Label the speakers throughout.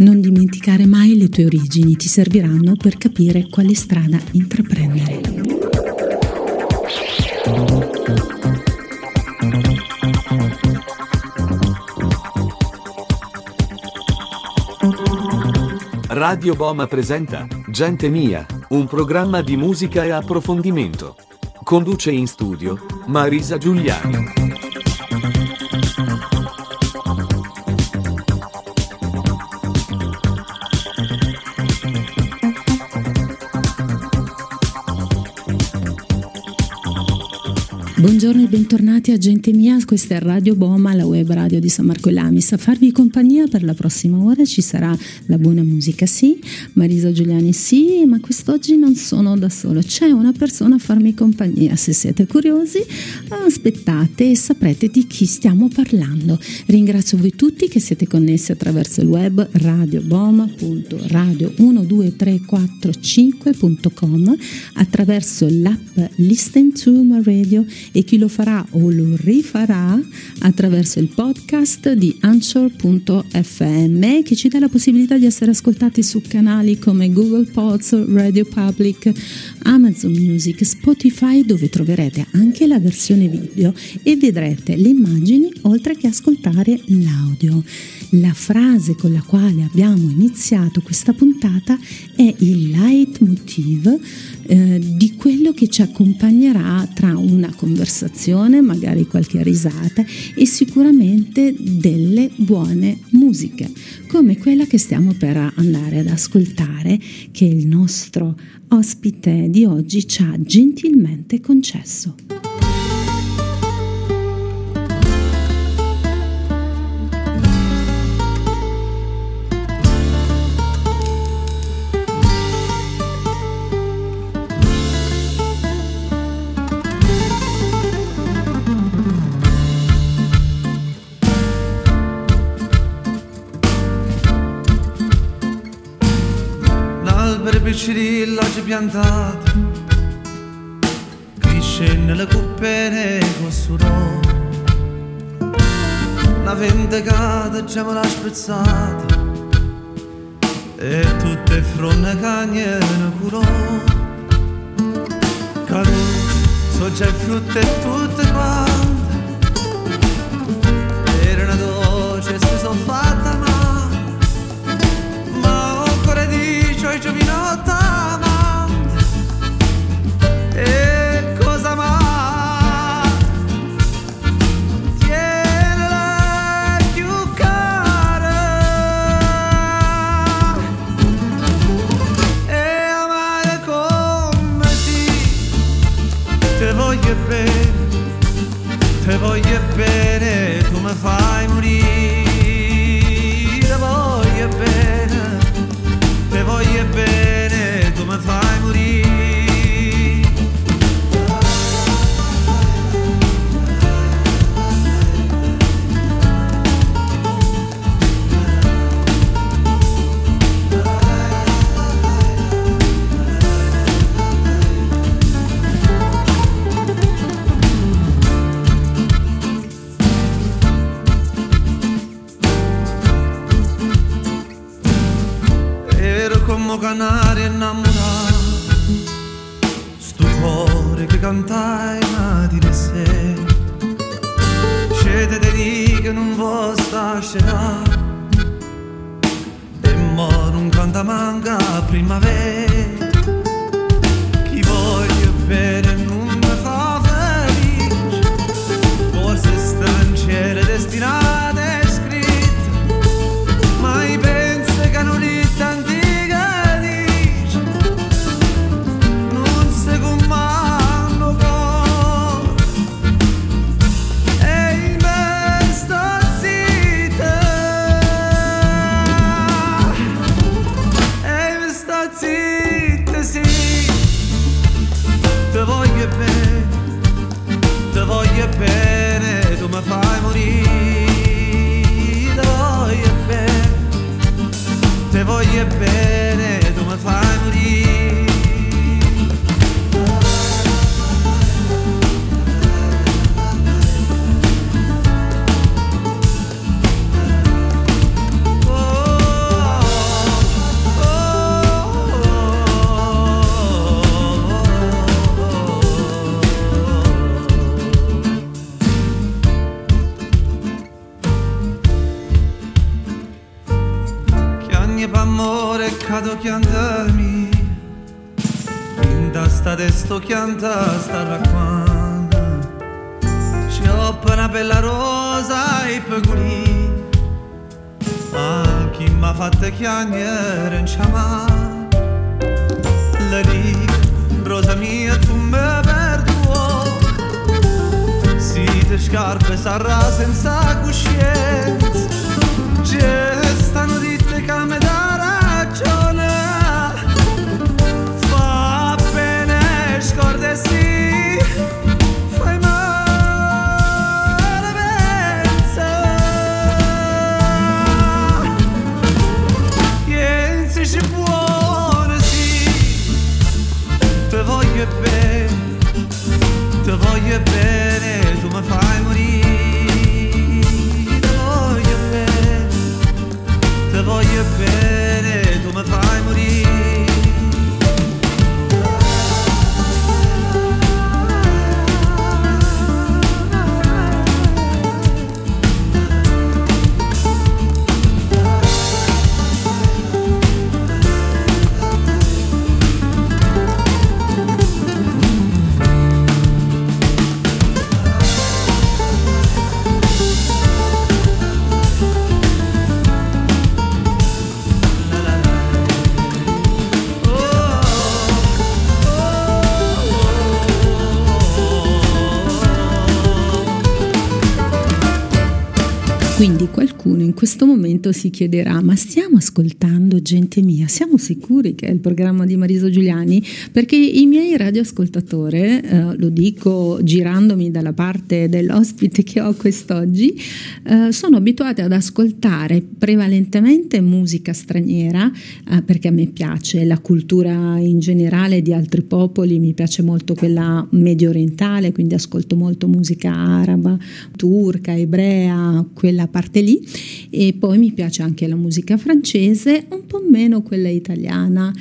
Speaker 1: Non dimenticare mai le tue origini, ti serviranno per capire quale strada intraprendere.
Speaker 2: Radio Boma presenta Gente Mia, un programma di musica e approfondimento. Conduce in studio Marisa Giuliani.
Speaker 1: Buongiorno e bentornati a gente mia, questa è Radio Boma, la web radio di San Marco e Lamis. A farvi compagnia per la prossima ora ci sarà la buona musica, sì, Marisa Giuliani, sì, ma quest'oggi non sono da solo, c'è una persona a farmi compagnia. Se siete curiosi, aspettate e saprete di chi stiamo parlando. Ringrazio voi tutti che siete connessi attraverso il web radioboma.radio12345.com, attraverso l'app Listen to My Radio e chi lo farà o lo rifarà attraverso il podcast di Anchor.fm che ci dà la possibilità di essere ascoltati su canali come Google Pods, Radio Public, Amazon Music, Spotify dove troverete anche la versione video e vedrete le immagini oltre che ascoltare l'audio. La frase con la quale abbiamo iniziato questa puntata è il leitmotiv eh, di quello che ci accompagnerà tra una conversazione, magari qualche risata e sicuramente delle buone musiche, come quella che stiamo per andare ad ascoltare che il nostro ospite di oggi ci ha gentilmente concesso.
Speaker 3: Piantata cresce nelle cuppere con surò una vendicata ci me l'ha spezzata e tutte fronte cagne ne curò. Caro so già frutte tutte quante erano dolci e si sono fatta male. C'ho i giovinotti e amore cado chiantami In testa de sto chianta sta racquanda Ci ho una bella rosa e peguri Ma chi m'ha fatto chiagnere in ciamà La rosa mia tu me perduo Si te scarpe sarà senza coscienza voglio bene Tu mi fai
Speaker 1: Quindi qualcuno in questo momento si chiederà: ma stiamo ascoltando gente mia? Siamo sicuri che è il programma di Mariso Giuliani? Perché i miei radioascoltatori, eh, lo dico girandomi dalla parte dell'ospite che ho quest'oggi, eh, sono abituati ad ascoltare prevalentemente musica straniera, eh, perché a me piace la cultura in generale di altri popoli, mi piace molto quella medio orientale, quindi ascolto molto musica araba, turca, ebrea, quella parte lì. E poi mi piace anche la musica francese, un po' meno quella italiana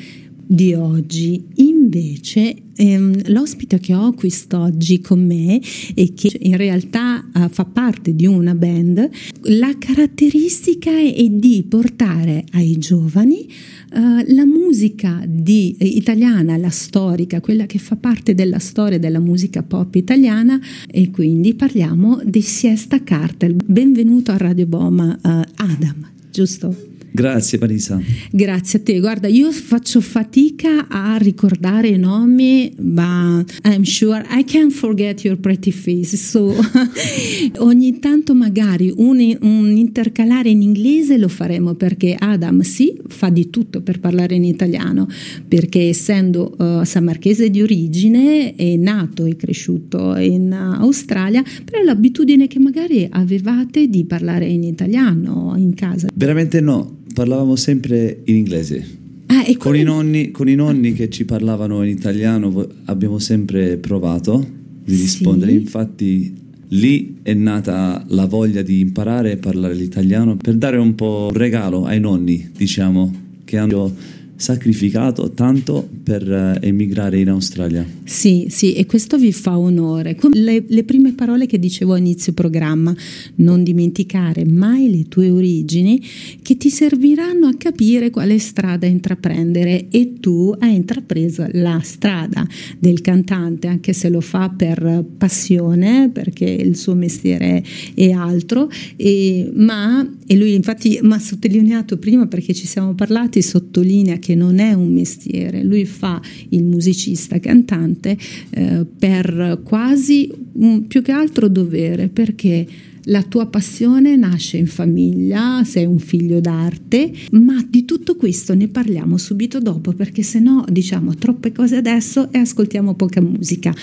Speaker 1: di oggi. Invece ehm, l'ospite che ho quest'oggi con me e che in realtà eh, fa parte di una band, la caratteristica è di portare ai giovani eh, la musica di, eh, italiana, la storica, quella che fa parte della storia della musica pop italiana e quindi parliamo di Siesta Cartel. Benvenuto a Radio Boma eh, Adam, giusto?
Speaker 4: Grazie Marisa.
Speaker 1: Grazie a te. Guarda, io faccio fatica a ricordare i nomi, ma I'm sure I can forget your pretty face. So ogni tanto magari un, un, intercalare in inglese lo faremo perché Adam sì, fa di tutto per parlare in italiano, perché essendo uh, sammarchese di origine è nato e cresciuto in Australia, però è l'abitudine che magari avevate di parlare in italiano in casa.
Speaker 4: Veramente no, parlavamo sempre in inglese.
Speaker 1: Ah,
Speaker 4: con,
Speaker 1: come-
Speaker 4: i nonni, con i nonni che ci parlavano in italiano abbiamo sempre provato di
Speaker 1: Sì.
Speaker 4: rispondere, infatti lì è nata la voglia di imparare a parlare l'italiano per dare un po' un regalo ai nonni, diciamo, che hanno sacrificato tanto per eh, emigrare in Australia.
Speaker 1: Sì, sì, e questo vi fa onore. Le, le prime parole che dicevo a inizio programma, non dimenticare mai le tue origini che ti serviranno a capire quale strada intraprendere e tu hai intrapreso la strada del cantante, anche se lo fa per passione, perché il suo mestiere è altro, e- ma, e lui infatti mi ha sottolineato prima perché ci siamo parlati, sottolinea che non è un mestiere, lui fa il musicista cantante eh, per quasi un- più che altro dovere, perché la tua passione nasce in famiglia, sei un figlio d'arte, ma di tutto questo ne parliamo subito dopo perché se no diciamo troppe cose adesso e ascoltiamo poca musica.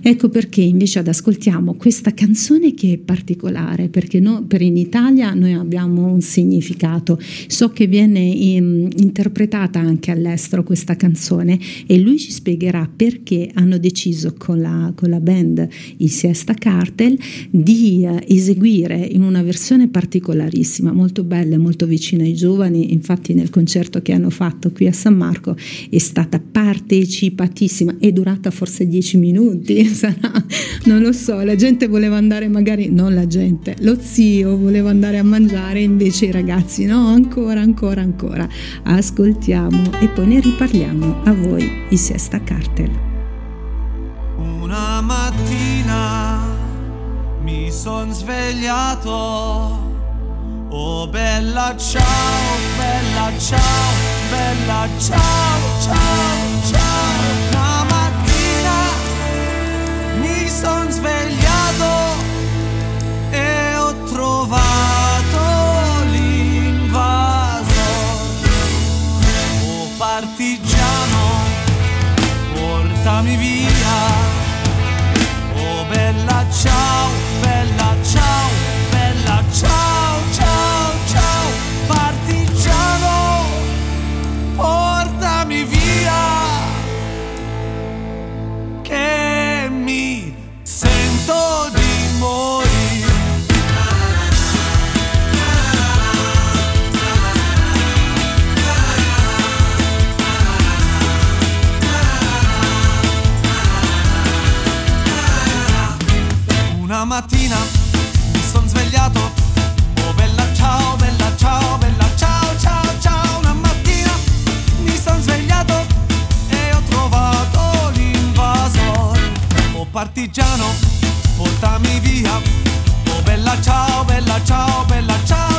Speaker 1: Ecco perché invece ad ascoltiamo questa canzone che è particolare perché no- per in Italia noi abbiamo un significato. So che viene in- interpretata anche all'estero questa canzone e lui ci spiegherà perché hanno deciso con la, con la band i Siesta Cartel di eh, eseguire in una versione particolarissima, molto bella e molto vicina ai giovani. Infatti, nel concerto che hanno fatto qui a San Marco è stata partecipatissima, è durata forse dieci minuti. sarà, non lo so, la gente voleva andare magari, non la gente, lo zio voleva andare a mangiare, invece i ragazzi no, ancora, ancora, ancora. Ascoltiamo e poi ne riparliamo a voi, i Siesta Cartel.
Speaker 3: Una mattina mi son svegliato. Oh bella ciao, bella ciao, bella ciao, ciao, ciao. Una mattina mi son svegliato e ho trovato l'invasor. Oh partigiano, portami via. Oh bella ciao, partigiano, portami via. Oh bella ciao, bella ciao, bella ciao,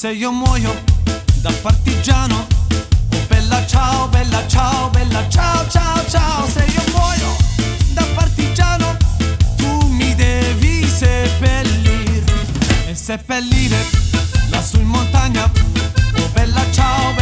Speaker 3: se io muoio da partigiano Oh bella ciao, bella ciao, bella ciao, ciao, ciao Se io muoio da partigiano Tu mi devi seppellire E seppellire lassù in montagna Oh bella ciao, bella ciao,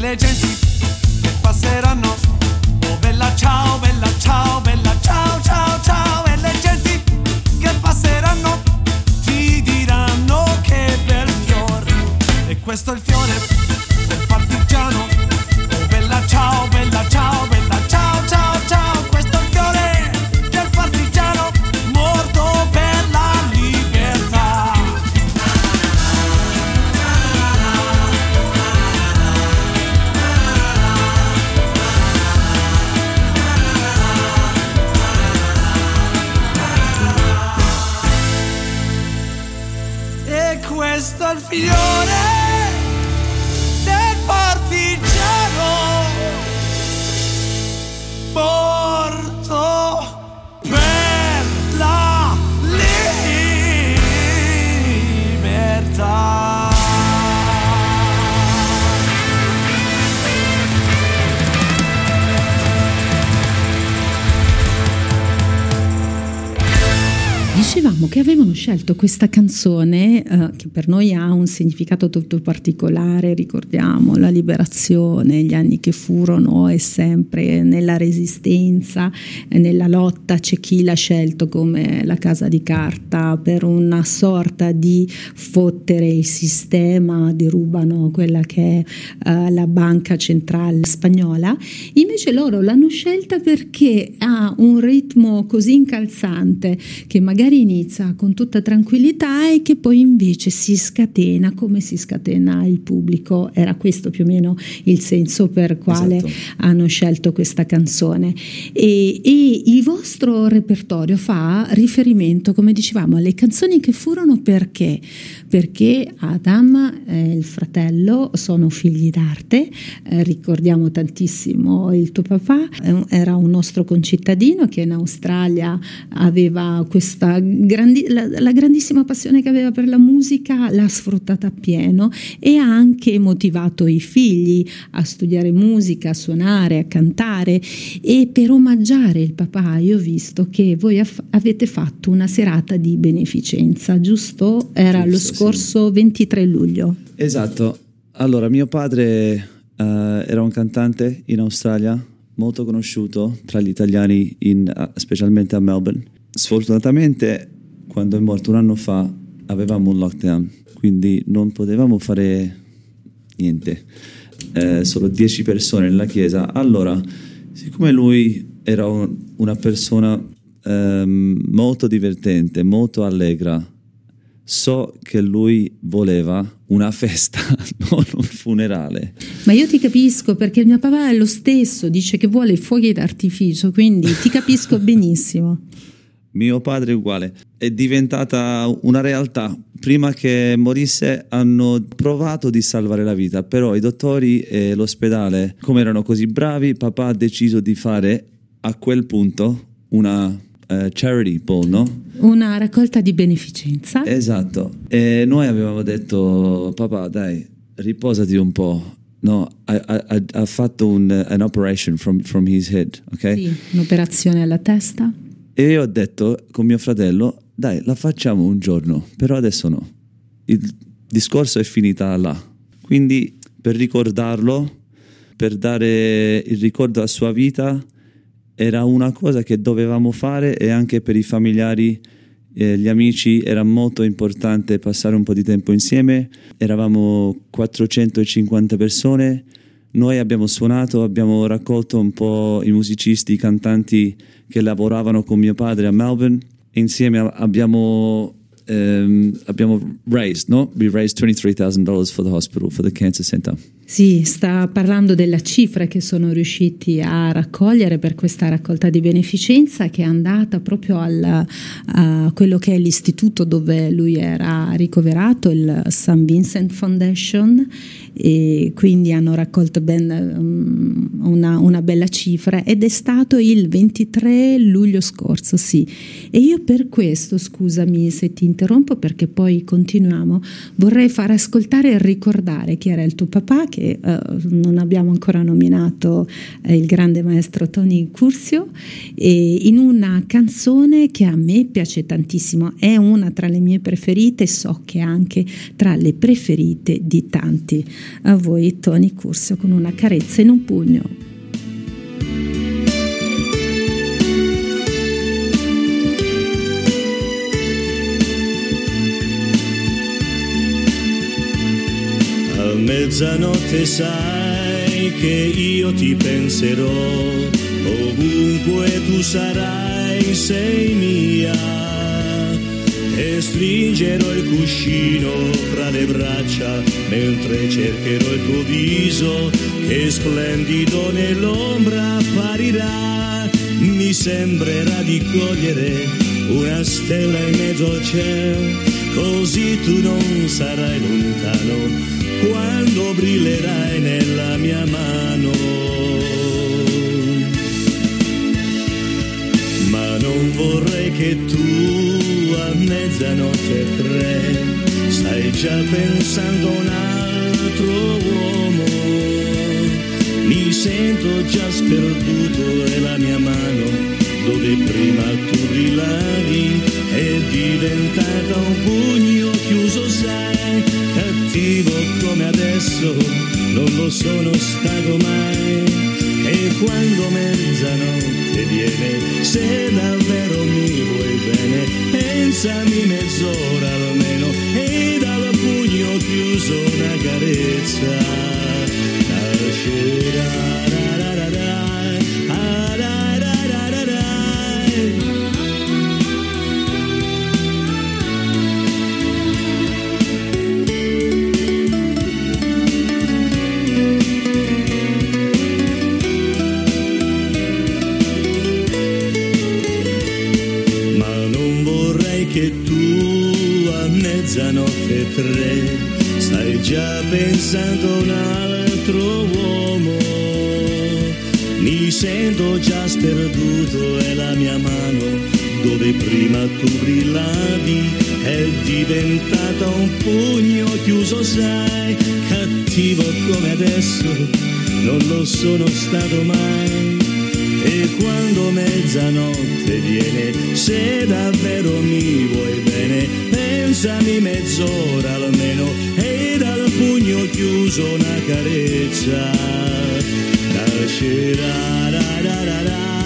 Speaker 3: le genti passeranno. Oh bella ciao, bella ciao, bella
Speaker 1: questa canzone che per noi ha un significato tutto particolare, ricordiamo la liberazione, gli anni che furono e sempre nella resistenza, nella lotta c'è chi l'ha scelto come la casa di carta per una sorta di fottere il sistema, derubano quella che è uh, la banca centrale spagnola, invece loro l'hanno scelta perché ha un ritmo così incalzante che magari inizia con tutta tranquillità e che poi invece si scatena come si scatena il pubblico. Era questo più o meno il senso per quale esatto. hanno scelto questa canzone. E, e, il vostro repertorio fa riferimento, come dicevamo, alle canzoni che furono perché? Perché Adam e il fratello sono figli d'arte, eh, ricordiamo tantissimo il tuo papà, eh, era un nostro concittadino che in Australia aveva questa grandi, la, la, grandissima passione che aveva per la musica l'ha sfruttata appieno e ha anche motivato i figli a studiare musica, a suonare, a cantare. E per omaggiare il papà io ho visto che voi aff- avete fatto una serata di beneficenza, giusto? Era giusto, lo scorso sì. 23 luglio.
Speaker 4: Esatto. Allora, mio padre uh, era un cantante in Australia molto conosciuto tra gli italiani, in, uh, specialmente a Melbourne Sfortunatamente, quando è morto un anno fa, avevamo un lockdown, quindi non potevamo fare niente, eh, solo 10 persone nella chiesa. Allora, siccome lui era un, una persona ehm, molto divertente, molto allegra, so che lui voleva una festa, non un funerale.
Speaker 1: Ma io ti capisco perché mio papà è lo stesso, dice che vuole fuochi d'artificio, quindi ti capisco benissimo.
Speaker 4: Mio padre è uguale. È diventata una realtà. Prima che morisse hanno provato di salvare la vita, però i dottori e l'ospedale, come erano così bravi, papà ha deciso di fare a quel punto una uh, charity bowl, no?
Speaker 1: Una raccolta di beneficenza.
Speaker 4: Esatto. E noi avevamo detto, papà, dai, riposati un po'. No, ha fatto un, an operation from, from his head, ok?
Speaker 1: Sì, un'operazione alla testa.
Speaker 4: E io ho detto con mio fratello, dai, la facciamo un giorno, però adesso no. Il discorso è finita là. Quindi per ricordarlo, per dare il ricordo alla sua vita, era una cosa che dovevamo fare e anche per i familiari e gli amici era molto importante passare un po' di tempo insieme. Eravamo 450 persone noi abbiamo suonato, abbiamo raccolto un po' i musicisti, i cantanti che lavoravano con mio padre a Melbourne. Insieme abbiamo, um, abbiamo raised, no? We raised $23,000 for the hospital, for the cancer center.
Speaker 1: Sì, sta parlando della cifra che sono riusciti a raccogliere per questa raccolta di beneficenza che è andata proprio al, a quello che è l'istituto dove lui era ricoverato, il St. Vincent Foundation e quindi hanno raccolto ben um, una, una, bella cifra ed è stato il 23 luglio scorso, sì. E io per questo, scusami se ti interrompo perché poi continuiamo, vorrei far ascoltare e ricordare chi era il tuo papà che che eh, non abbiamo ancora nominato eh, il grande maestro Tony Cursio, in una canzone che a me piace tantissimo, è una tra le mie preferite, so che è anche tra le preferite di tanti. A voi Tony Cursio con una carezza in un pugno.
Speaker 5: Mezzanotte sai che io ti penserò, ovunque tu sarai sei mia. E stringerò il cuscino fra le braccia mentre cercherò il tuo viso che splendido nell'ombra apparirà. Mi sembrerà di cogliere una stella in mezzo al cielo, così tu non sarai lontano quando brillerai nella mia mano. Ma non vorrei che tu a mezzanotte tre stai già pensando a un altro uomo. Mi sento già sperduto e la mia mano dove prima tu rilavi e di un pugno chiuso, sai, cattivo come adesso, non lo sono stato mai. E quando mezzanotte viene, se davvero mi vuoi bene, pensami mezz'ora almeno e dal pugno chiuso una carezza. Ma mezzanotte e tre stai già pensando a un altro uomo. Mi sento già sperduto e la mia mano dove prima tu brillavi è diventata un pugno chiuso, sai, cattivo come adesso non lo sono stato mai. E quando mezzanotte viene, se davvero mi vuoi bene, pensami mezz'ora almeno e dal pugno chiuso una carezza. Da-shi-ra-ra-ra-ra-rai, ah-rai-ra-ra-ra-rai.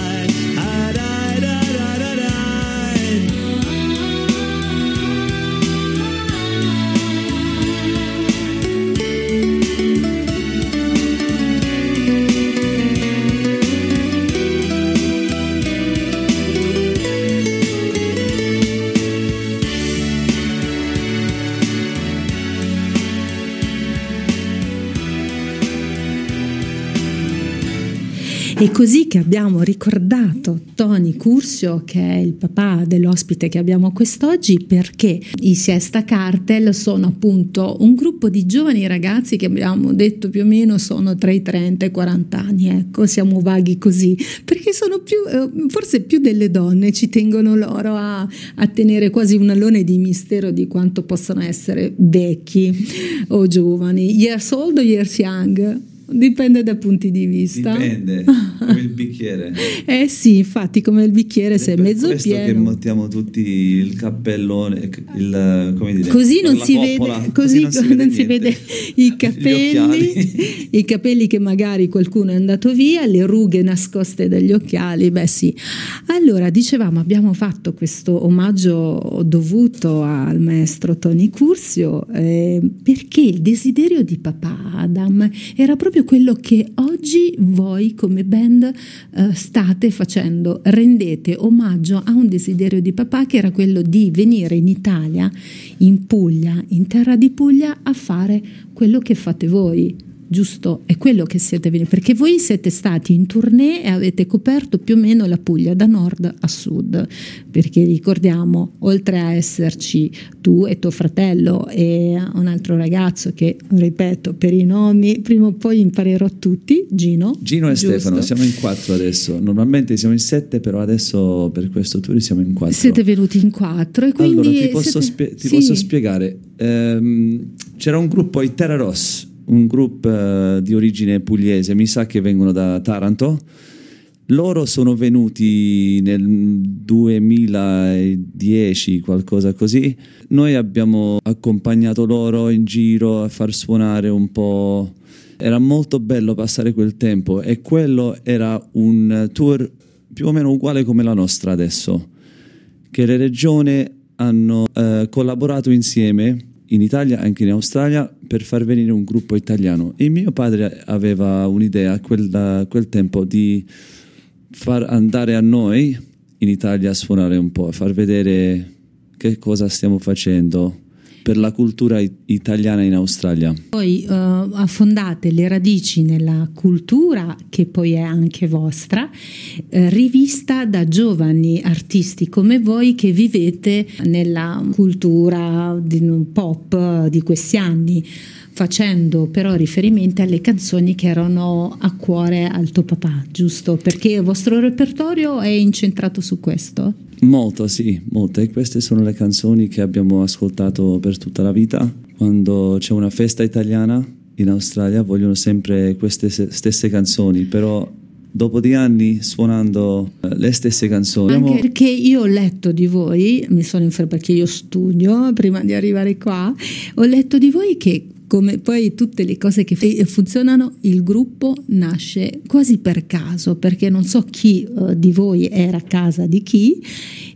Speaker 1: È così che abbiamo ricordato Tony Cursio, che è il papà dell'ospite che abbiamo quest'oggi, perché i Siesta Cartel sono appunto un gruppo di giovani ragazzi che abbiamo detto più o meno sono tra i 30 e i 40 anni, ecco, siamo vaghi così, perché sono più, eh, forse più delle donne, ci tengono loro a, a tenere quasi un alone di mistero di quanto possano essere vecchi o giovani, years old o years young. Dipende dai punti di vista.
Speaker 4: Dipende, come il bicchiere.
Speaker 1: Eh sì, infatti come il bicchiere se è mezzo
Speaker 4: questo che
Speaker 1: pieno.
Speaker 4: mettiamo tutti il cappellone, il, come dire,
Speaker 1: Così non, si
Speaker 4: coppola,
Speaker 1: vede, così non si
Speaker 4: niente.
Speaker 1: vede i capelli, i capelli che magari qualcuno è andato via, le rughe nascoste dagli occhiali, beh sì. Allora, dicevamo, abbiamo fatto questo omaggio dovuto al maestro Tony Cursio eh, perché il desiderio di papà Adam era proprio quello che oggi voi come band eh, state facendo, rendete omaggio a un desiderio di papà che era quello di venire in Italia, in Puglia, in terra di Puglia a fare quello che fate voi. Giusto, è quello che siete venuti, perché voi siete stati in tournée e avete coperto più o meno la Puglia da nord a sud, perché ricordiamo, oltre a esserci tu e tuo fratello e un altro ragazzo che, ripeto, per i nomi, prima o poi imparerò tutti, Gino.
Speaker 4: Gino e
Speaker 1: giusto?
Speaker 4: Stefano, siamo in quattro adesso. Normalmente siamo in sette, però adesso per questo tour siamo in quattro.
Speaker 1: Siete venuti in quattro e quindi...
Speaker 4: allora ti, posso,
Speaker 1: siete-
Speaker 4: spie- ti
Speaker 1: sì.
Speaker 4: posso spiegare. Ehm, c'era un gruppo, i Terra Ross, un gruppo eh, di origine pugliese, mi sa che vengono da Taranto. Loro sono venuti nel 2010, qualcosa così. Noi abbiamo accompagnato loro in giro a far suonare un po'. Era molto bello passare quel tempo e quello era un tour più o meno uguale come la nostra adesso, che le regioni hanno eh, collaborato insieme in Italia anche in Australia per far venire un gruppo italiano. E mio padre aveva un'idea a quel, quel tempo di far andare a noi in Italia a suonare un po', a far vedere che cosa stiamo facendo per la cultura it- italiana in Australia.
Speaker 1: Poi eh, affondate le radici nella cultura che poi è anche vostra, eh, rivista da giovani artisti come voi che vivete nella cultura di pop di questi anni, facendo però riferimento alle canzoni che erano a cuore al tuo papà, giusto? Perché il vostro repertorio è incentrato su questo?
Speaker 4: Molto, sì, molto. E queste sono le canzoni che abbiamo ascoltato per tutta la vita. Quando c'è una festa italiana in Australia vogliono sempre queste se- stesse canzoni, però dopo di anni suonando eh, le stesse canzoni.
Speaker 1: Anche perché io ho letto di voi, mi sono infer- perché io studio prima di arrivare qua, ho letto di voi che come poi tutte le cose che funzionano, il gruppo nasce quasi per caso, perché non so chi eh, di voi era a casa di chi,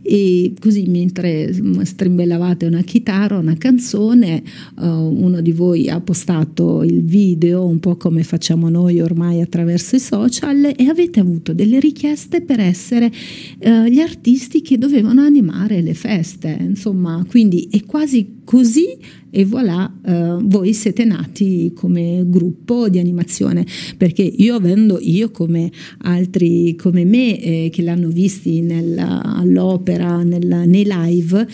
Speaker 1: e così mentre mm, strimbellavate una chitarra, una canzone, eh, uno di voi ha postato il video, un po' come facciamo noi ormai attraverso i social, e avete avuto delle richieste per essere eh, gli artisti che dovevano animare le feste, insomma, quindi è quasi così e voilà, eh, voi siete nati come gruppo di animazione, perché io avendo, io come altri come me eh, che l'hanno visti nel- all'opera, nel- nei live,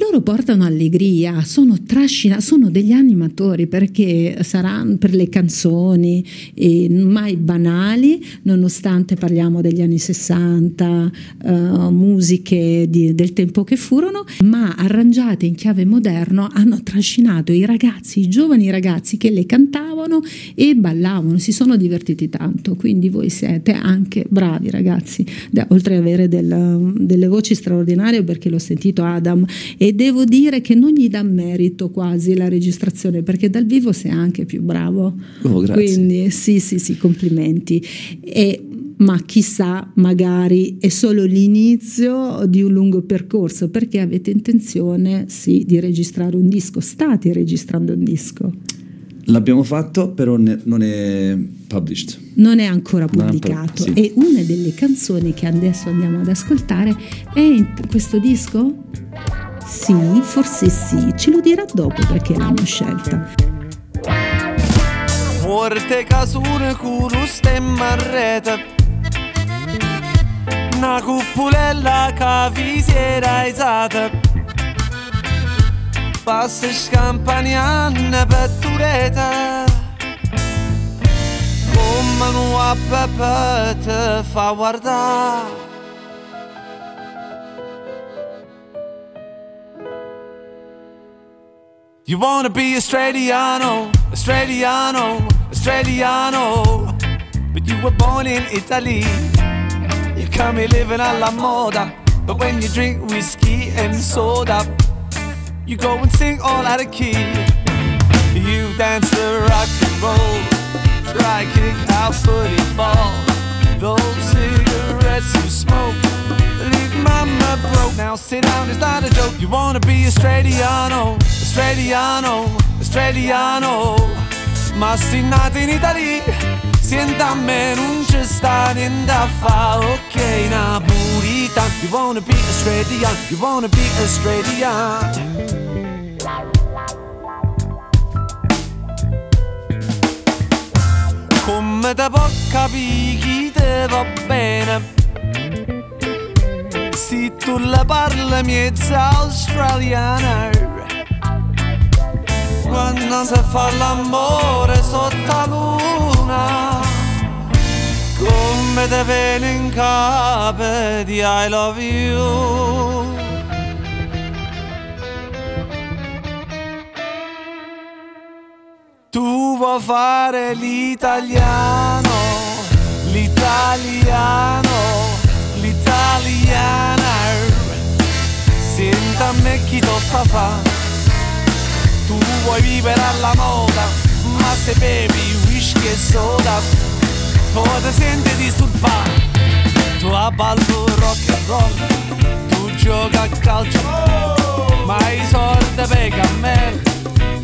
Speaker 1: loro portano allegria, sono trascina, sono degli animatori perché saranno per le canzoni eh, mai banali, nonostante parliamo degli anni 60, eh, musiche di- del tempo che furono, ma arrangiate in chiave moderno hanno trascinato i ragazzi, i giovani ragazzi che le cantavano e ballavano, si sono divertiti tanto, quindi voi siete anche bravi ragazzi, Da- oltre ad avere del- delle voci straordinarie perché l'ho sentito Adam e devo dire che non gli dà merito quasi la registrazione perché dal vivo sei anche più bravo.
Speaker 4: Oh, grazie.
Speaker 1: Quindi sì, sì, sì, complimenti. E, ma chissà, magari è solo l'inizio di un lungo percorso perché avete intenzione, sì, di registrare un disco. State registrando un disco.
Speaker 4: L'abbiamo fatto, però ne- non è published.
Speaker 1: Non è ancora
Speaker 4: Non è
Speaker 1: pubblicato
Speaker 4: ancora- sì.
Speaker 1: e una delle canzoni che adesso andiamo ad ascoltare è in questo disco? Sì, forse sì, ce lo dirà dopo perché l'hanno scelta.
Speaker 3: Molte casure cu lo stemma rete. Una cupulella che vi si era alzata Passa scampagnana per tureta Come un te fa guardare You wanna be Australiano, Australiano, Australiano. But you were born in Italy. You come here living alla moda. But when you drink whiskey and soda You go and sing all out of key. You dance the rock and roll Try kick out football. Those cigarettes you smoke Leave mama broke. Now sit down, it's not a joke. You wanna be Australiano, Australiano, Australiano Ma sei nato in Italia Senta a me non ci sta niente a fa Ok, Napolitan You wanna be Australian You wanna be Australian. Come te può capire chi te va bene? Se tu la parli mezza australiana Quando si fa l'amore sotto la luna. Come te viene in capo di I love you. Tu vuoi fare l'italiano, l'italiano, l'italiana. Senta a me chi t'ho fa vuoi vivere alla moda, ma se bevi whisky e soda, poi ti senti disturbato. Tu ballo rock and roll, tu gioca a calcio, ma i soldi per cammello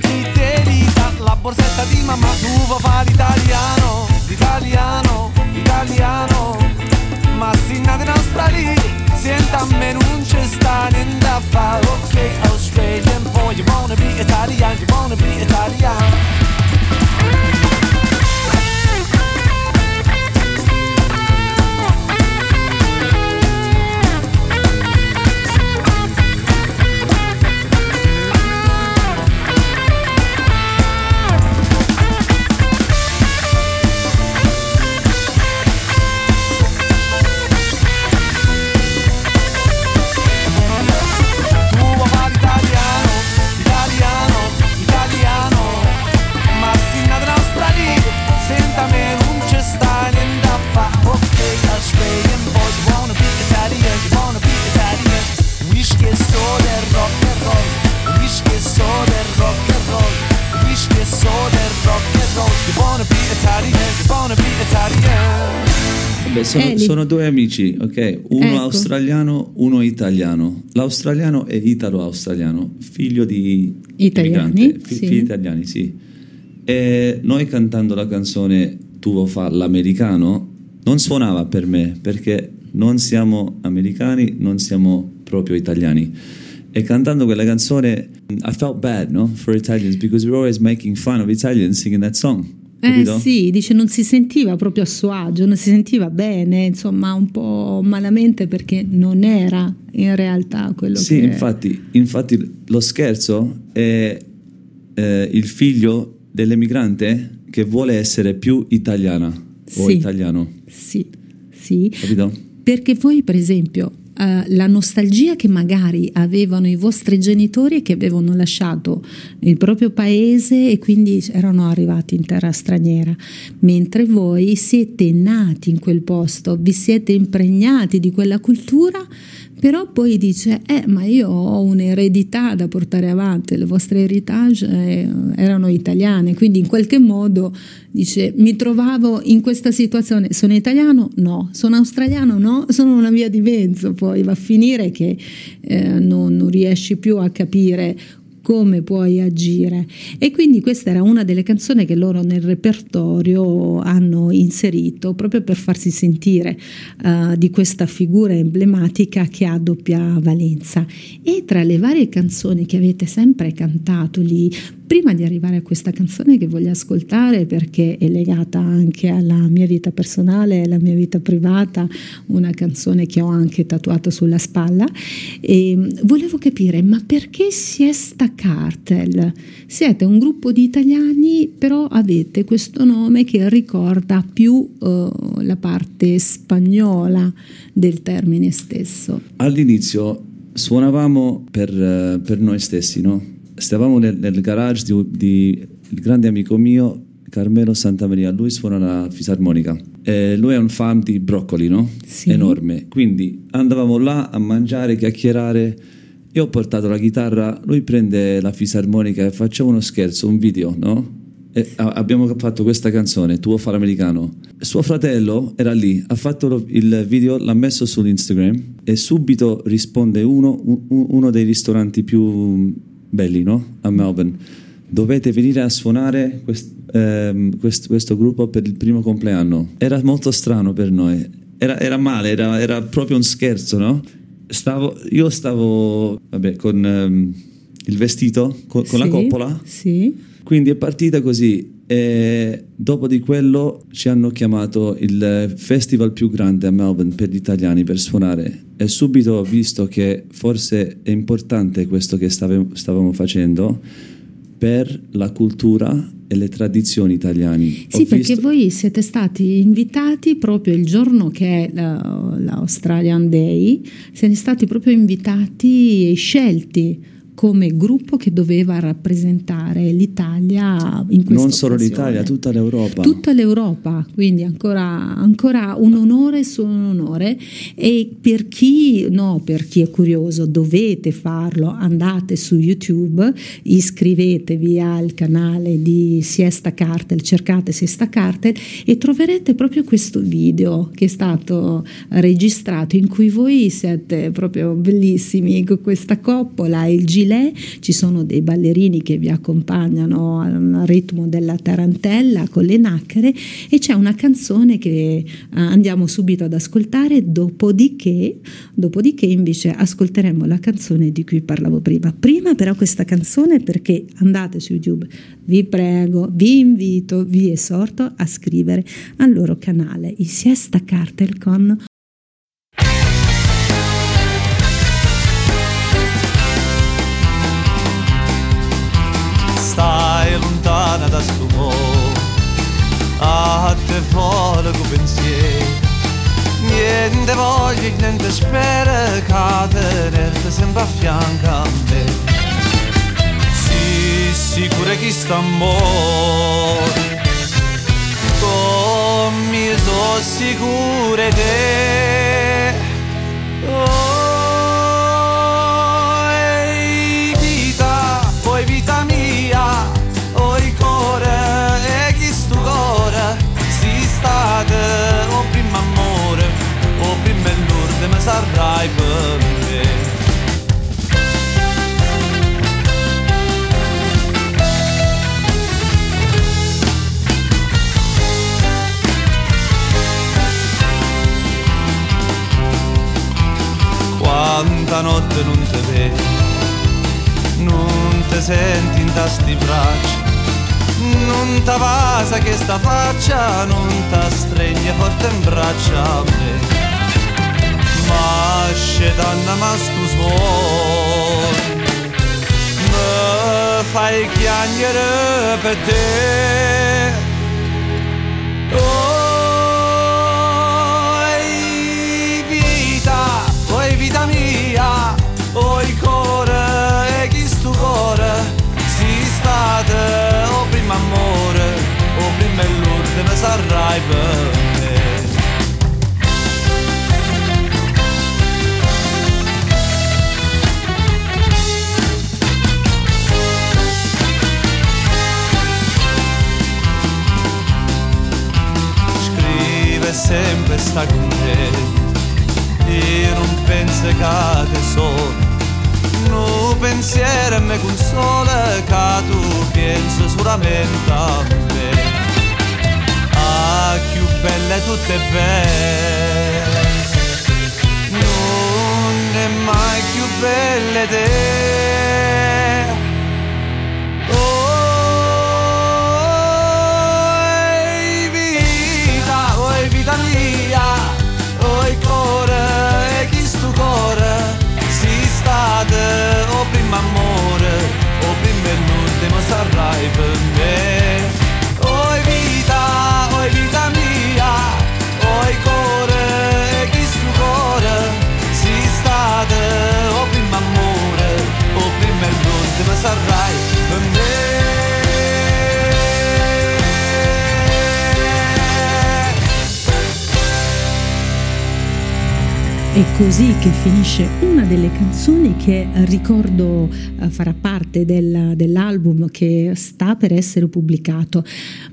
Speaker 3: ti delita la borsetta di mamma tu vuoi fare l'italiano, l'italiano, l'italiano. Ma si nato in Australia senta a me non ci sta niente a fare ok
Speaker 4: sono, due amici, ok? Uno
Speaker 1: Ecco.
Speaker 4: australiano, uno italiano. L'australiano è italo-australiano, figlio di
Speaker 1: Italiani,
Speaker 4: fi-
Speaker 1: sì.
Speaker 4: figli italiani, sì. E noi cantando la canzone Tu fa l'americano non suonava per me perché non siamo americani, non siamo proprio italiani. E cantando quella canzone, I felt bad, no? For Italians because we're always making fun of Italians singing that song.
Speaker 1: Eh sì, dice non si sentiva proprio a suo agio, non si sentiva bene, insomma un po' malamente perché non era in realtà quello
Speaker 4: Sì,
Speaker 1: che...
Speaker 4: infatti, infatti lo scherzo è eh, il figlio dell'emigrante che vuole essere più italiana o
Speaker 1: Sì.
Speaker 4: italiano,
Speaker 1: Sì, sì,
Speaker 4: capito?
Speaker 1: perché voi per esempio eh, la nostalgia che magari avevano i vostri genitori che avevano lasciato il proprio paese e quindi erano arrivati in terra straniera, mentre voi siete nati in quel posto, vi siete impregnati di quella cultura, però poi dice, eh ma io ho un'eredità da portare avanti, le vostre heritage eh, erano italiane, quindi in qualche modo dice, mi trovavo in questa situazione, sono italiano? No, sono australiano? No, sono una via di mezzo, poi va a finire che eh, non, non riesci più a capire come puoi agire. E quindi questa era una delle canzoni che loro nel repertorio hanno inserito proprio per farsi sentire eh, di questa figura emblematica che ha doppia valenza. E tra le varie canzoni che avete sempre cantato lì prima di arrivare a questa canzone che voglio ascoltare perché è legata anche alla mia vita personale alla mia vita privata una canzone che ho anche tatuato sulla spalla volevo capire ma perché Siesta Cartel siete un gruppo di italiani però avete questo nome che ricorda più eh, la parte spagnola del termine stesso
Speaker 4: All'inizio suonavamo per, eh, per noi stessi, no? Stavamo nel, nel garage di, di il grande amico mio, Carmelo Santamaria, lui suona la fisarmonica. E lui è un fan di broccoli, no?
Speaker 1: Sì.
Speaker 4: Enorme. Quindi andavamo là a mangiare, chiacchierare. Io ho portato la chitarra, lui prende la fisarmonica e facciamo uno scherzo, un video, no? E abbiamo fatto questa canzone, Tuo fa l'americano. Suo fratello era lì, ha fatto lo- il video, l'ha messo sull'Instagram e subito risponde uno, un- uno dei ristoranti più belli no? a Melbourne. Dovete venire a suonare quest- ehm, quest- questo gruppo per il primo compleanno. Era molto strano per noi, era, era male, era, era proprio un scherzo, no? Stavo, io stavo vabbè, con ehm, il vestito, con, con la
Speaker 1: Sì,
Speaker 4: coppola,
Speaker 1: sì
Speaker 4: quindi è partita così e dopo di quello ci hanno chiamato il festival più grande a Melbourne per gli italiani per suonare e subito ho visto che forse è importante questo che stave- stavamo facendo per la cultura e le tradizioni italiani. Ho
Speaker 1: Sì, perché
Speaker 4: visto-
Speaker 1: voi siete stati invitati proprio il giorno che è la- l'Australian Day, siete stati proprio invitati e scelti come gruppo che doveva rappresentare l'Italia in questa
Speaker 4: non solo
Speaker 1: occasione.
Speaker 4: l'Italia, tutta l'Europa.
Speaker 1: Tutta l'Europa, quindi ancora, ancora un onore su un onore e per chi, no, per chi è curioso dovete farlo, andate su YouTube, iscrivetevi al canale di Siesta Cartel, cercate Siesta Cartel e troverete proprio questo video che è stato registrato in cui voi siete proprio bellissimi con questa coppola e il gilet, ci sono dei ballerini che vi accompagnano al ritmo della tarantella con le nacchere e c'è una canzone che eh, andiamo subito ad ascoltare, dopodiché, dopodiché invece ascolteremo la canzone di cui parlavo prima. Prima però questa canzone perché andate su YouTube, vi prego, vi invito, vi esorto a scrivere al loro canale, i Siesta Cartel con
Speaker 3: folgo pensieri Niente voglio e niente spera Che tenerti sempre a fianco a me. Sì, sicura che sta amore Come sono sicure te. Oh, ehi, vita, poi vita mia, oh il cuore e chi sto cuore, si state, arrivano Quanta notte non te vedi, non te senti in tasti bracci, non ti t'avasa che sta faccia, non ti t'astregne forte in braccia a me ma scetanna ma stu suon me fai chiagnere per te. Oh vita, oh vita mia, oh cuore, e chi stu cuore, si state, oh prima amore, oh prima e l'ultima sarai per sta con te. Io non penso che te solo. No pensiero me consola che tu pensi solamente a me. Ah, più belle tutte belle. Non è mai più belle te state, o prima amore, o prima e l'ultimo sarai
Speaker 1: così che finisce una delle canzoni che ricordo farà parte della- dell'album che sta per essere pubblicato.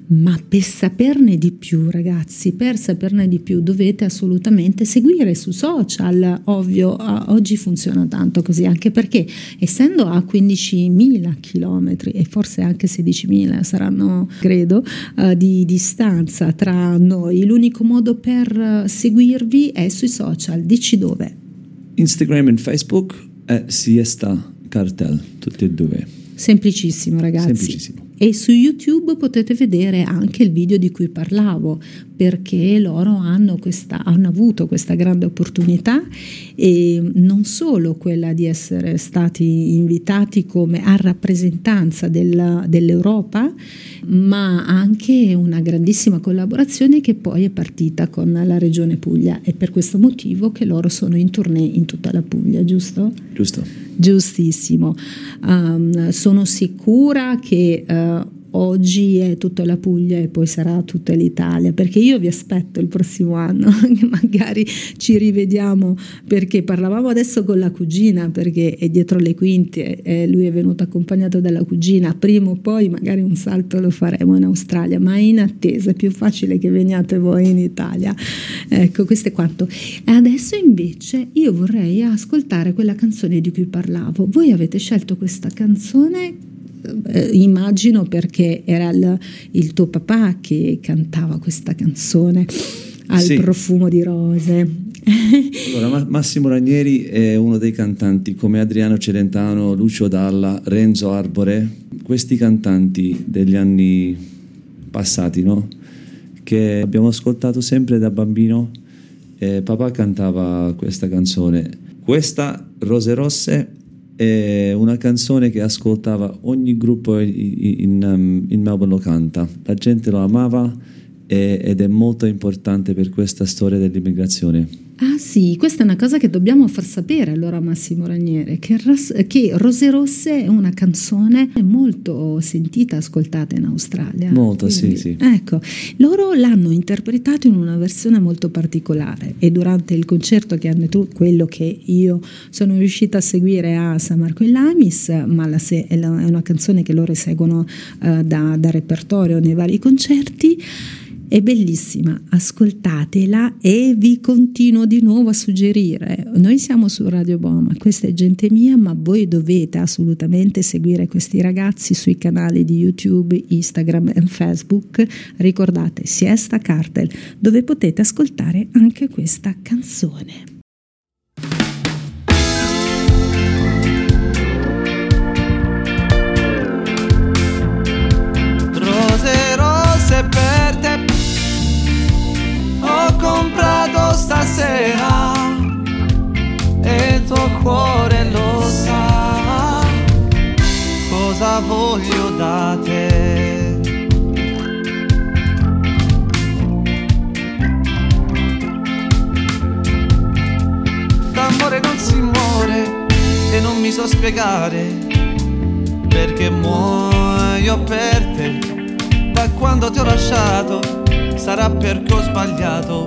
Speaker 1: Ma per saperne di più, ragazzi, per saperne di più dovete assolutamente seguire su social. Ovvio, eh, oggi funziona tanto così, anche perché essendo a 15.000 chilometri e forse anche 16.000 saranno, credo, eh, di distanza tra noi, l'unico modo per eh, seguirvi è sui social. Dici dove?
Speaker 4: Instagram e Facebook è Siesta Cartel, tutti e due.
Speaker 1: Semplicissimo, ragazzi.
Speaker 4: Semplicissimo.
Speaker 1: E su YouTube potete vedere anche il video di cui parlavo, perché loro hanno, questa, hanno avuto questa grande opportunità e non solo quella di essere stati invitati come a rappresentanza della- dell'Europa, ma anche una grandissima collaborazione che poi è partita con la Regione Puglia. È per questo motivo che loro sono in tournée in tutta la Puglia, giusto?
Speaker 4: Giusto?
Speaker 1: Giustissimo. Um, sono sicura che uh, oggi è tutta la Puglia e poi sarà tutta l'Italia, perché io vi aspetto il prossimo anno, magari ci rivediamo, perché parlavamo adesso con la cugina, perché è dietro le quinte, e lui è venuto accompagnato dalla cugina, prima o poi magari un salto lo faremo in Australia, ma in attesa è più facile che veniate voi in Italia. Ecco, questo è quanto. E adesso invece io vorrei ascoltare quella canzone di cui parlavo. Voi avete scelto questa canzone eh, immagino perché era il, il tuo papà che cantava questa canzone al
Speaker 4: Sì.
Speaker 1: profumo di rose.
Speaker 4: Allora, Ma- Massimo Ranieri è uno dei cantanti come Adriano Celentano, Lucio Dalla, Renzo Arbore, questi cantanti degli anni passati, no? Che abbiamo ascoltato sempre da bambino. E papà cantava questa canzone. Questa, Rose Rosse, è una canzone che ascoltava ogni gruppo in, in, in Melbourne lo canta. La gente lo amava e- ed è molto importante per questa storia dell'immigrazione.
Speaker 1: Ah sì, questa è una cosa che dobbiamo far sapere allora a Massimo Raniere, che, Ros- che Rose Rosse è una canzone molto sentita, ascoltata in Australia.
Speaker 4: Molto, sì,
Speaker 1: Quindi,
Speaker 4: sì.
Speaker 1: Ecco, loro l'hanno interpretato in una versione molto particolare e durante il concerto che hanno tu, quello che io sono riuscita a seguire a San Marco in Lamis, ma la se- è, la- è una canzone che loro eseguono eh, da, da repertorio nei vari concerti. È bellissima, ascoltatela e vi continuo di nuovo a suggerire. Noi siamo su Radio Boma, questa è gente mia, ma voi dovete assolutamente seguire questi ragazzi sui canali di YouTube, Instagram e Facebook. Ricordate Siesta Cartel, dove potete ascoltare anche questa canzone.
Speaker 3: Voglio da te. D'amore non si muore e non mi so spiegare perché muoio per te. Da quando ti ho lasciato sarà perché ho sbagliato,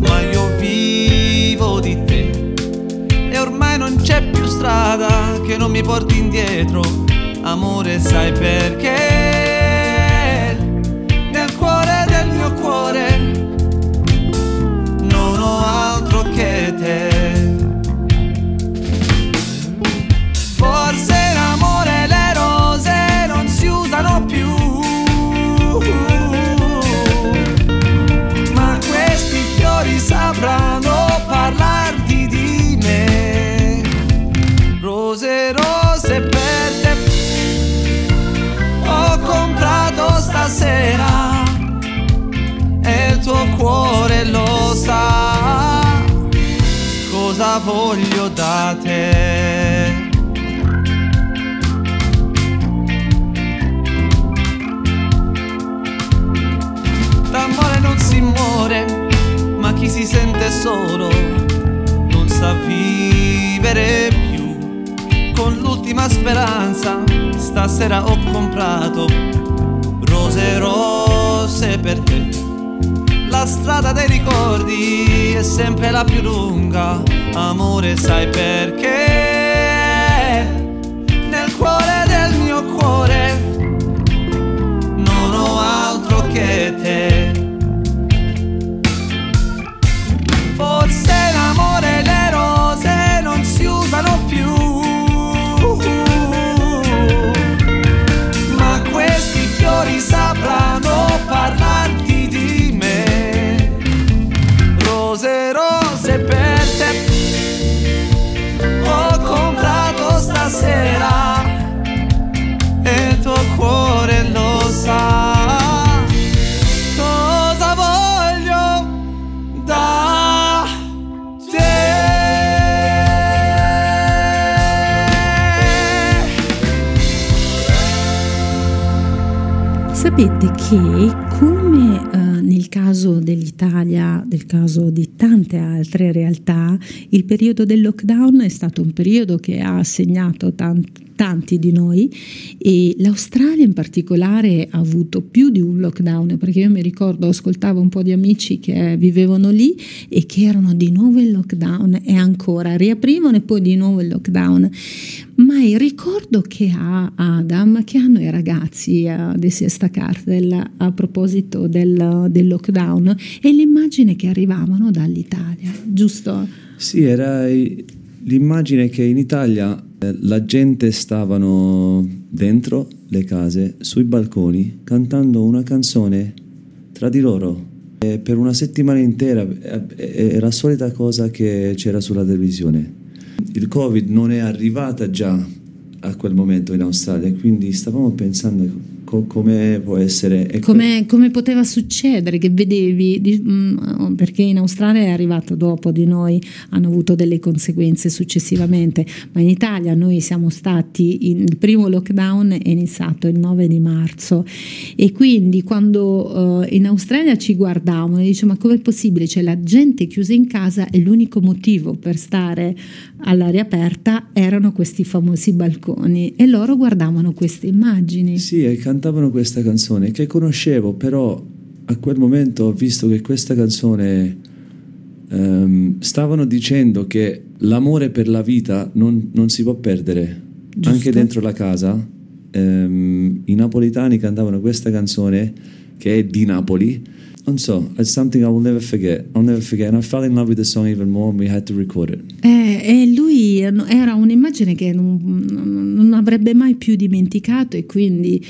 Speaker 3: ma io vivo di te e ormai non c'è più strada che non mi porti indietro. Amore, sai perché? Te.
Speaker 1: Sapete che come eh, nel caso dell'Italia, nel caso di tante altre realtà, il periodo del lockdown è stato un periodo che ha segnato tanti tanti di noi e l'Australia in particolare ha avuto più di un lockdown perché io mi ricordo ascoltavo un po' di amici che vivevano lì e che erano di nuovo in lockdown e ancora riaprivano e poi di nuovo il lockdown ma il ricordo che ha Adam che hanno i ragazzi uh, di Siesta Cartel a proposito del, del lockdown è l'immagine che arrivavano dall'Italia giusto?
Speaker 4: Sì, era l'immagine che in Italia la gente stavano dentro le case, sui balconi, cantando una canzone tra di loro. E per una settimana intera era la solita cosa che c'era sulla televisione. Il Covid non è arrivata già a quel momento in Australia, quindi stavamo pensando co- come può essere...
Speaker 1: Come, come, poteva succedere che vedevi, di, mh, perché in Australia è arrivato dopo di noi, hanno avuto delle conseguenze successivamente, ma in Italia noi siamo stati, in, il primo lockdown è iniziato il 9 di marzo e quindi quando uh, in Australia ci guardavano e diciamo ma com'è possibile, cioè la gente chiusa in casa e l'unico motivo per stare all'aria aperta erano questi famosi balconi. E loro guardavano queste immagini.
Speaker 4: Sì, e cantavano questa canzone che conoscevo, però a quel momento ho visto che questa canzone um, stavano dicendo che l'amore per la vita non, non si può perdere, Giusto. anche dentro la casa. Um, I napolitani cantavano questa canzone che è di Napoli. Non so, it's something I will never forget. I'll never forget. And I fell in love with the song even more and we had to record it.
Speaker 1: Eh, e lui era un'immagine che non, non avrebbe mai più dimenticato e quindi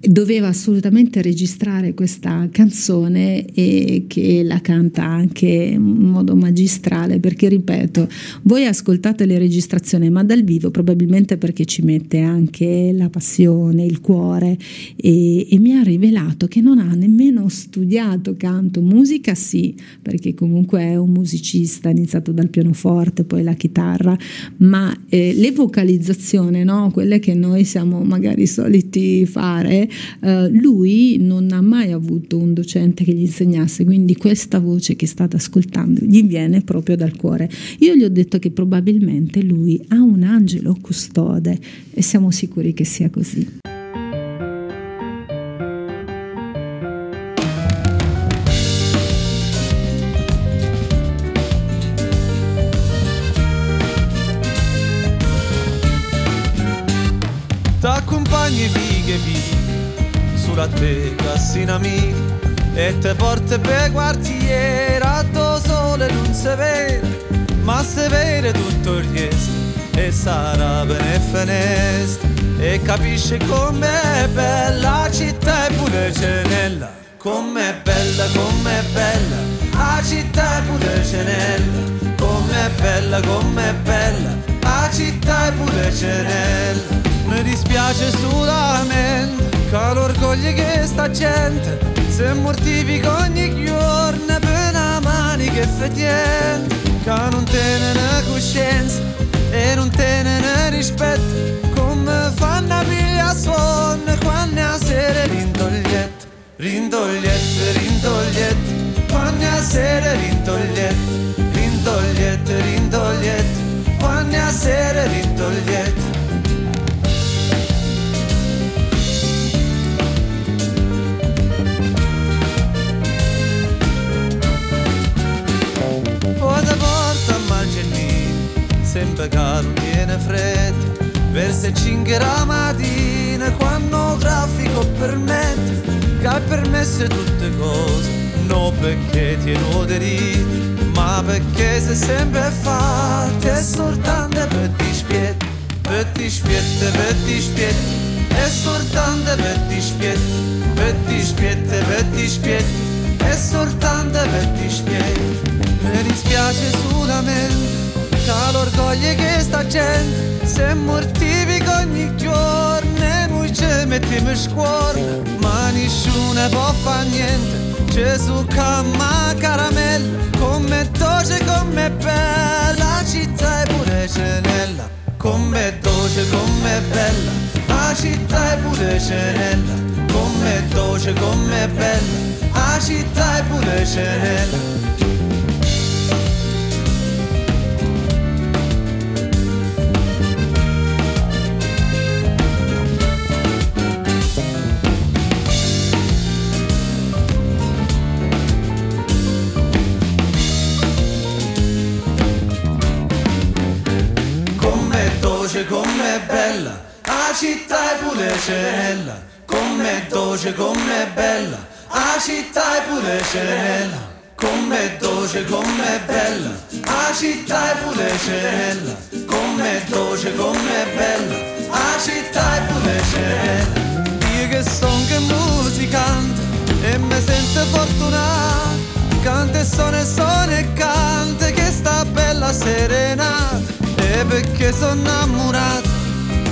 Speaker 1: doveva assolutamente registrare questa canzone e che la canta anche in modo magistrale perché ripeto voi ascoltate le registrazioni ma dal vivo probabilmente perché ci mette anche la passione il cuore e, e mi ha rivelato che non ha nemmeno studiato canto musica sì perché comunque è un musicista iniziato dal pianoforte poi la chitarra, ma eh, le vocalizzazioni, no? quelle che noi siamo magari soliti fare, eh, lui non ha mai avuto un docente che gli insegnasse, quindi questa voce che state ascoltando gli viene proprio dal cuore. Io gli ho detto che probabilmente lui ha un angelo custode e siamo sicuri che sia così.
Speaker 3: Te cassinami e te porte per quartiere a sole non si vede ma se vede tutto il resto e sarà bene finestra e capisce com'è bella la città è pure cenella com'è bella com'è bella la città è pure cenella com'è bella com'è bella la città è pure cenella mi dispiace solamente che l'orgoglio che sta gente se mortifica ogni giorno per una mani che fetiente che non tiene coscienza e non tiene rispetto come fanno a piglia suono quando a sera rintogliette rintogliette rintogliette. Quando a sera rintogliette rintogliette rintogliette. Quando a sera rintogliette Sempre che non viene freddo, verso 5 la mattina, quando il traffico permette, che hai permesso tutte cose, non perché ti diritto, ma perché sei sempre fatto, è soltanto per dispietto, per dispietto, per dispietto, è soltanto per dispietto, per dispietto, per dispietto, è soltanto per dispietto. Mi dispiace solamente che l'orgoglio che sta gente. Se mortifica ogni giorno e noi ci mettiamo scuola. Ma nessuno può fare niente. Gesù camma caramella come dolce come bella. La città è pure cenella come dolce come bella. La città è pure cenella come dolce come bella. La città è pure cenella dolce, com'è bella, la città è pure cenella. Com'è dolce, com'è bella, la città è pure cenella. Com'è dolce, com'è bella, la città è pure cenella. Com'è dolce, com'è bella, la città è pure cenella. Io che son che musicante e mi sento fortunato, canta e suona e suona e canta che sta bella serenata. E perché sono innamorato,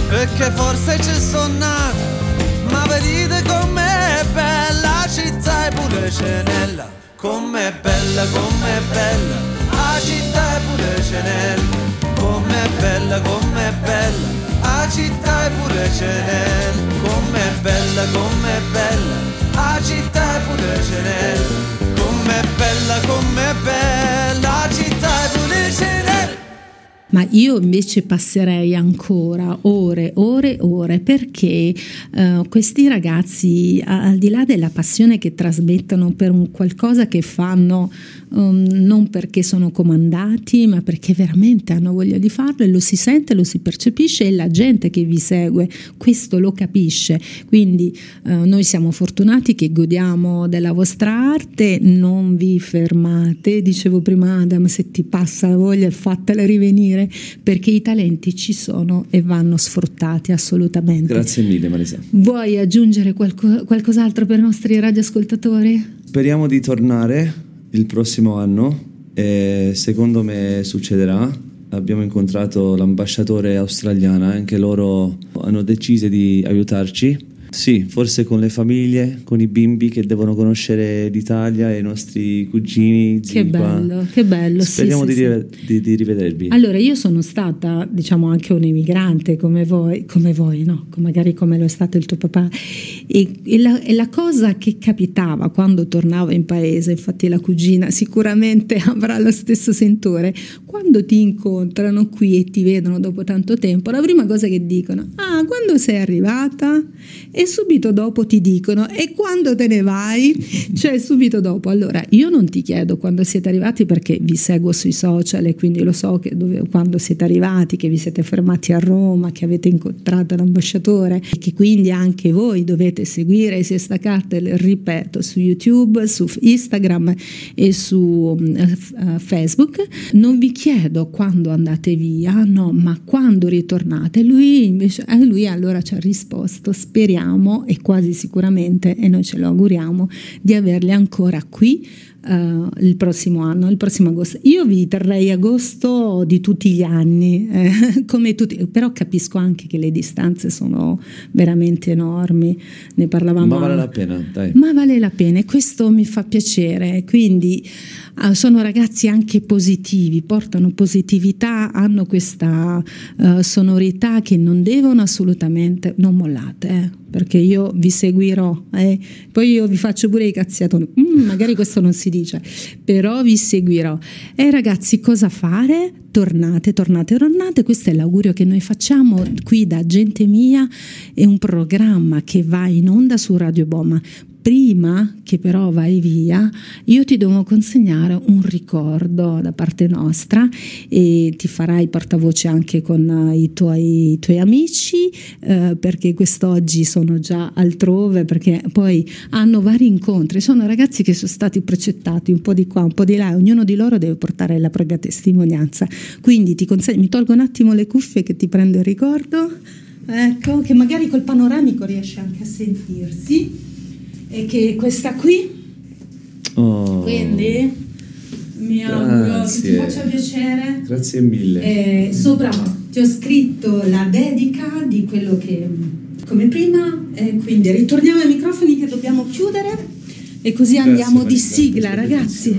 Speaker 3: perché forse ci sono nato, ma vedete com'è bella la città è pure cenella, com'è bella, com'è bella, la città è pure cenella, com'è bella, com'è bella, la città è pure cenella, com'è bella, com'è bella, la città è pure cenella, com'è bella, com'è bella,
Speaker 1: Ma io invece passerei ancora ore, ore, ore perché eh, questi ragazzi, al di là della passione che trasmettono per un qualcosa che fanno um, non perché sono comandati, ma perché veramente hanno voglia di farlo e lo si sente, lo si percepisce e la gente che vi segue questo lo capisce. Quindi eh, noi siamo fortunati che godiamo della vostra arte, non vi fermate. Dicevo prima Adam, se ti passa la voglia fatela rivenire perché i talenti ci sono e vanno sfruttati assolutamente.
Speaker 4: Grazie mille Marisa.
Speaker 1: Vuoi aggiungere qualco- qualcos'altro per i nostri radioascoltatori?
Speaker 4: Speriamo di tornare il prossimo anno e secondo me succederà. Abbiamo incontrato l'ambasciatore australiana, anche loro hanno deciso di aiutarci. Sì, forse con le famiglie, con i bimbi che devono conoscere l'Italia e i nostri cugini.
Speaker 1: Che bello, qua. che bello.
Speaker 4: Speriamo
Speaker 1: sì,
Speaker 4: di,
Speaker 1: sì,
Speaker 4: rive- di, di, rivedervi.
Speaker 1: Allora, io sono stata, diciamo, anche un emigrante come voi, come voi, no? Magari come lo è stato il tuo papà. E, e, la, e la cosa che capitava quando tornavo in paese, infatti la cugina sicuramente avrà lo stesso sentore, quando ti incontrano qui e ti vedono dopo tanto tempo, la prima cosa che dicono, ah, quando sei arrivata? E subito dopo ti dicono, e quando te ne vai? Cioè, subito dopo. Allora, io non ti chiedo quando siete arrivati perché vi seguo sui social e quindi lo so che dove, quando siete arrivati, che vi siete fermati a Roma, che avete incontrato l'ambasciatore e che quindi anche voi dovete seguire Siesta Cartel, ripeto, su YouTube, su Instagram e su uh, Facebook. Non vi chiedo quando andate via, no, ma quando ritornate. Lui invece, eh, lui allora ci ha risposto, speriamo e quasi sicuramente, e noi ce lo auguriamo, di averli ancora qui uh, il prossimo anno, il prossimo agosto. Io vi terrei agosto di tutti gli anni, eh, come tutti, però capisco anche che le distanze sono veramente enormi, ne parlavamo.
Speaker 4: Ma vale la pena, dai.
Speaker 1: Ma vale la pena e questo mi fa piacere, quindi uh, sono ragazzi anche positivi, portano positività, hanno questa uh, sonorità che non devono assolutamente, non mollate. Eh perché io vi seguirò, eh? poi io vi faccio pure i cazziatoni, mm, magari questo non si dice, però vi seguirò. E ragazzi, cosa fare? Tornate, tornate, tornate, questo è l'augurio che noi facciamo qui da Gente Mia, è un programma che va in onda su Radio Bomma prima che però vai via, io ti devo consegnare un ricordo da parte nostra e ti farai portavoce anche con i tuoi, i tuoi amici eh, perché quest'oggi sono già altrove perché poi hanno vari incontri, sono ragazzi che sono stati precettati un po' di qua, un po' di là, ognuno di loro deve portare la propria testimonianza. Quindi ti consegno, mi tolgo un attimo le cuffie che ti prendo il ricordo. Ecco, che magari col panoramico riesce anche a sentirsi e che questa qui
Speaker 4: oh,
Speaker 1: quindi mi auguro che ti faccia piacere.
Speaker 4: Grazie mille.
Speaker 1: E sopra ti ho scritto la dedica di quello che come prima e quindi ritorniamo ai microfoni che dobbiamo chiudere e così grazie, andiamo di sigla ragazzi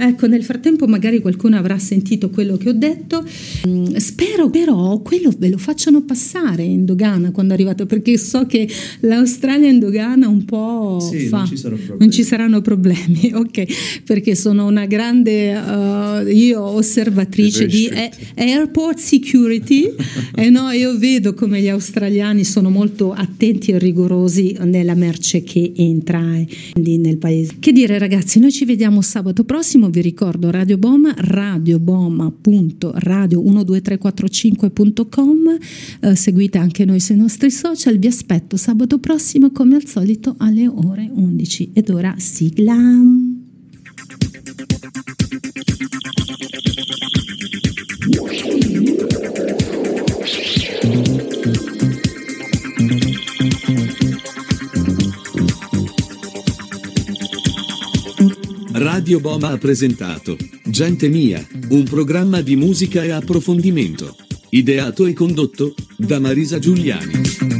Speaker 1: Ecco, nel frattempo magari qualcuno avrà sentito quello che ho detto. Mm, spero però quello ve lo facciano passare in dogana quando arrivate, perché so che l'Australia in dogana un po'
Speaker 4: sì,
Speaker 1: fa.
Speaker 4: Non ci,
Speaker 1: non ci saranno problemi, ok? Perché sono una grande uh, io osservatrice di airport security e no, io vedo come gli australiani sono molto attenti e rigorosi nella merce che entra eh, nel paese. Che dire ragazzi, noi ci vediamo sabato prossimo vi ricordo Radio Boma, radioboma.radio12345.com, eh, seguite anche noi sui nostri social, vi aspetto sabato prossimo come al solito alle ore 11 ed ora sigla.
Speaker 2: Radio Boma ha presentato Gente Mia, un programma di musica e approfondimento. Ideato e condotto da Marisa Giuliani.